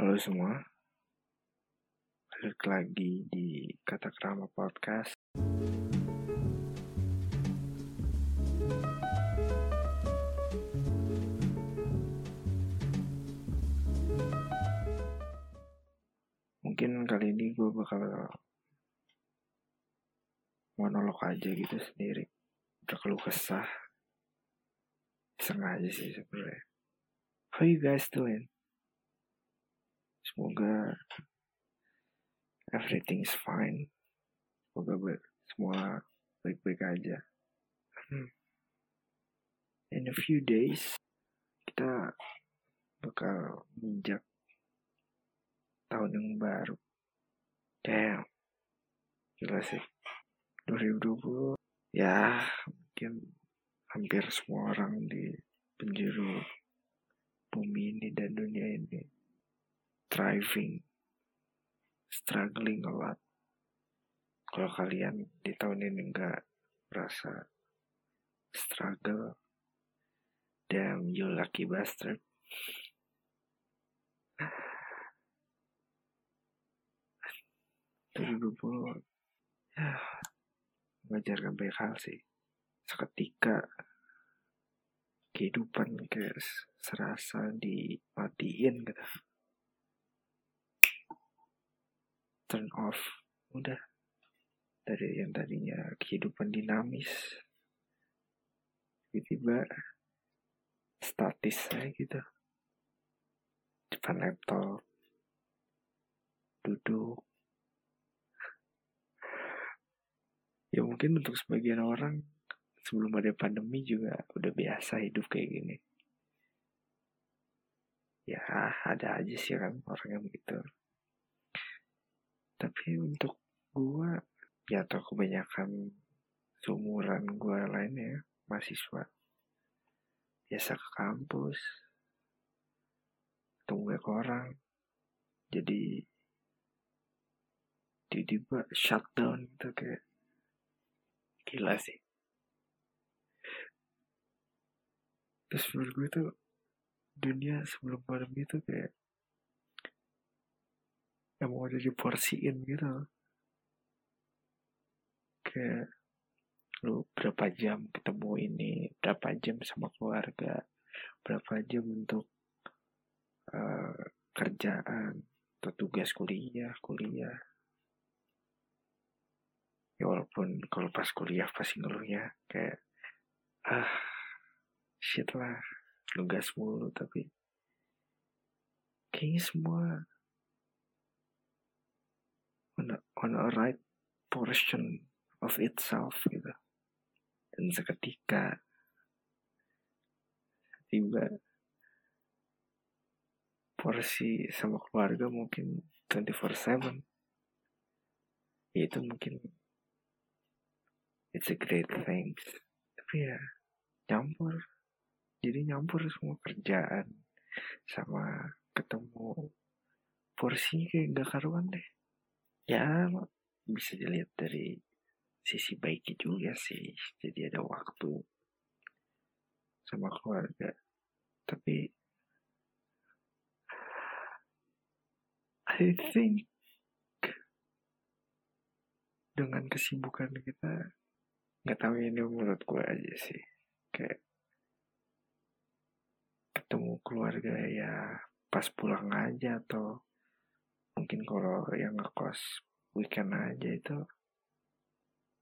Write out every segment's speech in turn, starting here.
Halo semua, balik lagi di Kata Kerama Podcast. Mungkin kali ini gue bakal monolog aja gitu sendiri. Udah keluh kesah. Sengaja sih sebenarnya. How you guys doing? Semoga everything is fine. Semoga semua baik-baik aja. Hmm. In a few days, kita bakal menginjak tahun yang baru. Damn. Gila sih. 2020. Ya, mungkin hampir semua orang di penjuru bumi ini dan dunia ini thriving, struggling a lot. Kalau kalian di tahun ini nggak merasa struggle, damn you lucky bastard. puluh ya mengajarkan banyak hal sih seketika kehidupan kayak serasa dimatiin gitu turn off. Udah. Dari yang tadinya kehidupan dinamis. Tiba-tiba statis saya gitu. Depan laptop. Duduk. Ya mungkin untuk sebagian orang sebelum ada pandemi juga udah biasa hidup kayak gini. Ya ada aja sih kan orang yang begitu tapi untuk gua ya atau kebanyakan seumuran gua lainnya mahasiswa biasa ke kampus ketemu banyak orang. Jadi tiba-tiba shutdown gitu kayak gila sih. Terus menurut gue tuh dunia sebelum pandemi itu kayak yang mau jadi porsiin gitu. Kayak lu berapa jam ketemu ini? Berapa jam sama keluarga? Berapa jam untuk uh, kerjaan? Atau tugas kuliah kuliah? Ya walaupun kalau pas kuliah pasti ngeluhnya kayak ah shit lah nugas mulu tapi kayaknya semua on a, right portion of itself gitu. Dan seketika tiba porsi sama keluarga mungkin 24/7 itu mungkin it's a great thing. Tapi ya nyampur. Jadi nyampur semua kerjaan sama ketemu porsi kayak gak karuan deh ya bisa dilihat dari sisi baiknya juga sih. Jadi ada waktu sama keluarga. Tapi I think dengan kesibukan kita nggak tahu ini menurut gue aja sih. Kayak ketemu keluarga ya pas pulang aja atau mungkin kalau yang ngekos weekend aja itu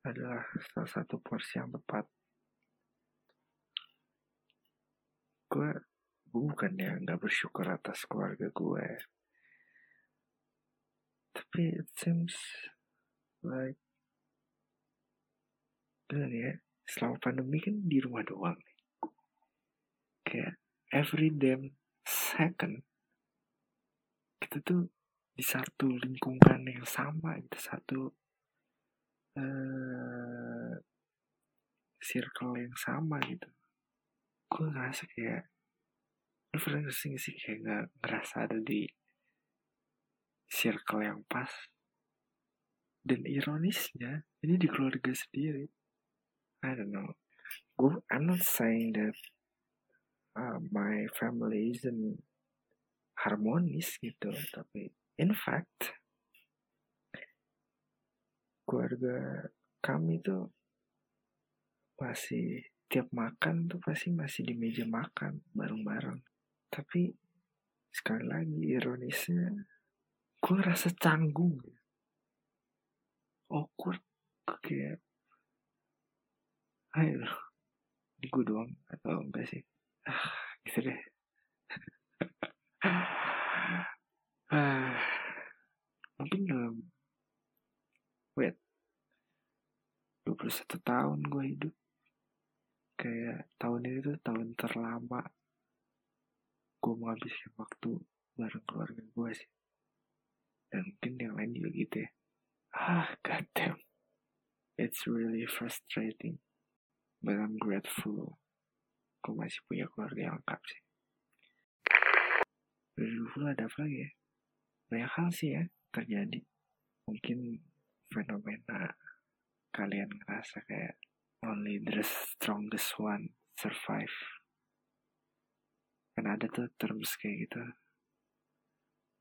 adalah salah satu porsi yang tepat gue bukan ya nggak bersyukur atas keluarga gue tapi it seems like Bener ya, selama pandemi kan di rumah doang. Kayak every damn second kita tuh di satu lingkungan yang sama gitu satu uh, circle yang sama gitu. Gue ngerasa kayak lu sih sih kayak gak ngerasa ada di circle yang pas. Dan ironisnya ini di keluarga sendiri. I don't know. I'm not saying that uh, my family isn't harmonis gitu tapi in fact keluarga kami tuh masih tiap makan tuh pasti masih di meja makan bareng-bareng. Tapi sekali lagi ironisnya gue rasa canggung. Awkward kayak ayo gue doang atau enggak sih? Ah gitu deh ah, mungkin dalam wait 21 tahun gue hidup kayak tahun ini tuh tahun terlama gue menghabiskan waktu bareng keluarga gue sih dan mungkin yang lain juga gitu ya ah god damn it's really frustrating but I'm grateful gue masih punya keluarga yang lengkap sih. Dari dulu ada apa lagi ya? Banyak hal sih ya terjadi. Mungkin fenomena kalian ngerasa kayak only the strongest one survive. Kan ada tuh terms kayak gitu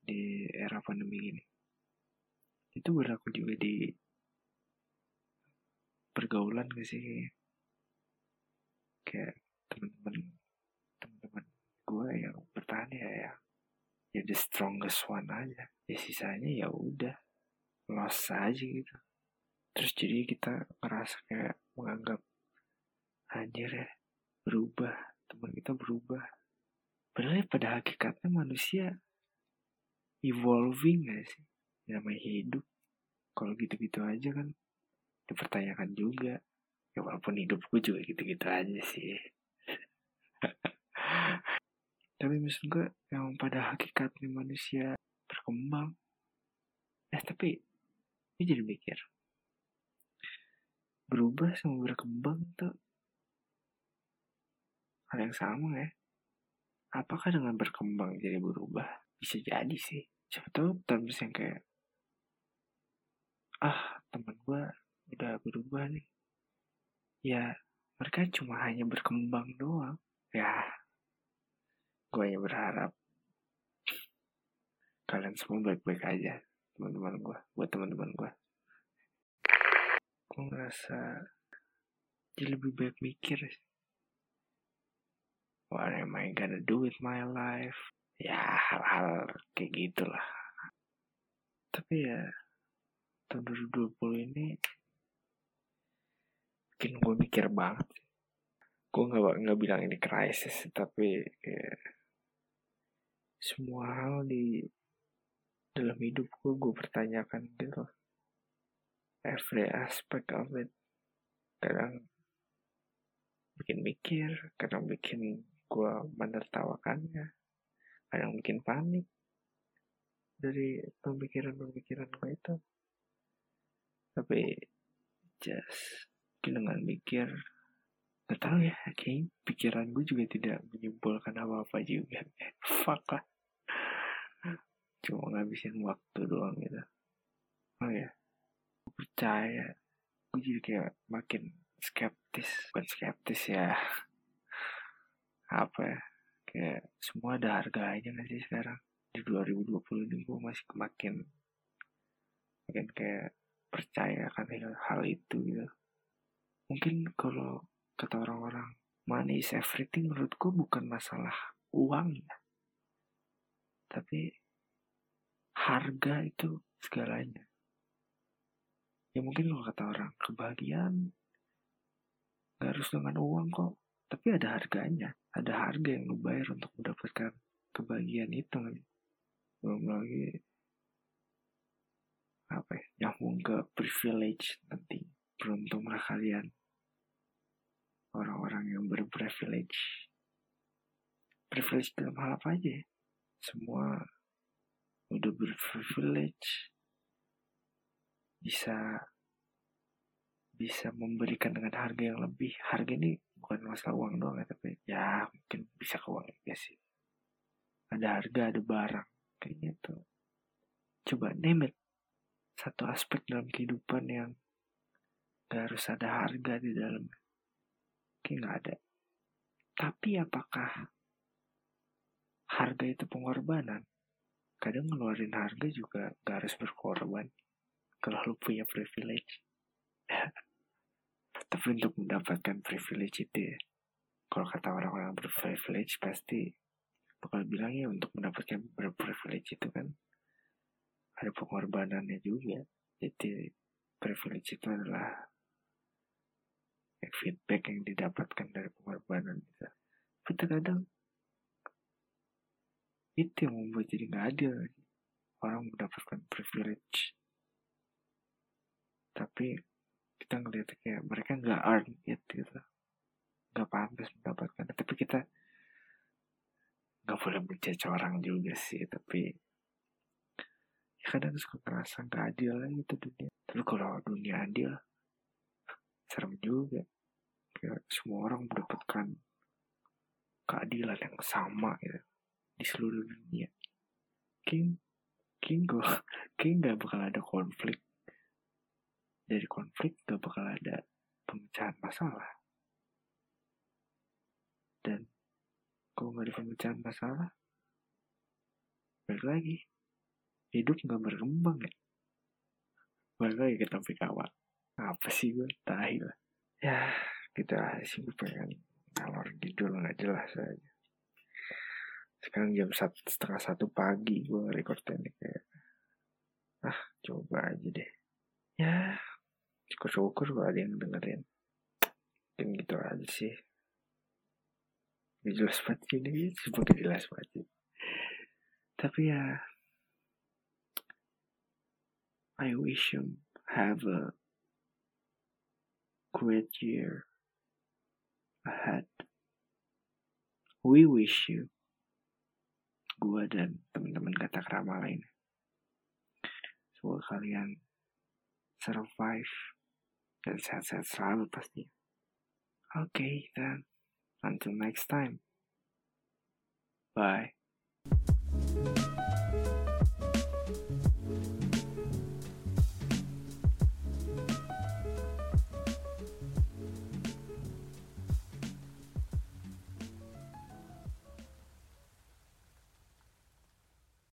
di era pandemi ini itu berlaku juga di pergaulan gak sih? Kayak teman-teman teman-teman gue yang bertahan ya ya. Ya the strongest one aja. Ya sisanya ya udah loss aja gitu. Terus jadi kita ngerasa kayak menganggap anjir ya berubah teman kita berubah. Padahal pada hakikatnya manusia evolving gak sih? Ya, namanya hidup. Kalau gitu-gitu aja kan dipertanyakan juga ya walaupun hidup gue juga gitu-gitu aja sih tapi maksud gue yang pada hakikatnya manusia berkembang eh tapi gue jadi mikir berubah sama berkembang tuh hal yang sama ya. Apakah dengan berkembang jadi berubah? Bisa jadi sih. Siapa tahu terus yang kayak ah teman gue udah berubah nih. Ya mereka cuma hanya berkembang doang. Ya gue hanya berharap. Kalian semua baik-baik aja teman-teman gue buat teman-teman gue gue ngerasa jadi lebih baik mikir. What am I gonna do with my life? Ya hal-hal kayak gitulah. Tapi ya tahun 2020 ini bikin gue mikir banget gue nggak nggak bilang ini krisis tapi kayak semua hal di dalam hidup gue gue pertanyakan gitu. Every aspect of it. Kadang bikin mikir kadang bikin gue menertawakannya. Kadang bikin panik dari pemikiran-pemikiran gue itu. Tapi just dengan mikir gak tau ya kayak pikiran gue juga tidak menyimpulkan apa-apa juga. Fuck lah. Cuma ngabisin waktu doang gitu. Oh ya. Percaya gue jadi kayak makin skeptis. Bukan skeptis ya. Apa ya kayak semua ada harganya gak sih sekarang? Di 2020 ini gue masih makin makin kayak percaya kan hal, hal itu gitu mungkin kalau kata orang-orang money is everything menurut gue bukan masalah uang ya. Tapi harga itu segalanya. Ya mungkin kalau kata orang kebahagiaan gak harus dengan uang kok tapi ada harganya. Ada harga yang lu bayar untuk mendapatkan kebahagiaan itu. Belum lagi apa ya nyambung ke privilege nanti beruntunglah kalian. Orang-orang yang berprivilege. Privilege dalam hal apa aja ya? semua udah berprivilege. Bisa bisa memberikan dengan harga yang lebih. Harga ini bukan masalah uang doang ya tapi ya mungkin bisa ke uang ya sih. Ada harga ada barang kayak gitu. Coba name it. Satu aspek dalam kehidupan yang gak harus ada harga di dalam. Kayak nggak ada. Tapi apakah harga itu pengorbanan? Kadang ngeluarin harga juga gak harus berkorban. Kalau lu punya privilege. Tapi untuk mendapatkan privilege itu ya kalau kata orang-orang berprivilege pasti bakal bilang ya untuk mendapatkan berprivilege itu kan ada pengorbanannya juga. Jadi privilege itu adalah feedback yang didapatkan dari pengorbanan kita tapi terkadang itu yang membuat jadi nggak adil orang mendapatkan privilege. Tapi kita ngeliat kayak mereka nggak earn it gitu. Nggak pantas mendapatkan tapi kita nggak boleh menjudge orang juga sih. Tapi ya kadang suka ngerasa nggak adil lah itu dunia. Tapi kalau dunia adil serem juga kayak semua orang mendapatkan keadilan yang sama gitu di seluruh dunia. King King gue King gak bakal ada konflik. Dari konflik gak bakal ada pemecahan masalah. Dan kalau gak ada pemecahan masalah balik lagi. Hidup gak berkembang ya. Balik lagi ke topik awal. Apa sih gue tahi lah. Ya kita sih gue pengen ngalor gitu nggak jelas aja. Sekarang jam satu setengah satu pagi gue record ini kayak ah coba aja deh. Ya syukur syukur kalau ada yang dengerin. Dan gitu aja sih. Jelas banget gini sebagai jelas banget tapi ya I wish you have a great year ahead. We wish you gue dan teman-teman kata kerama lain. Semoga kalian survive dan sehat-sehat selalu pasti. Oke, okay, then until next time. Bye.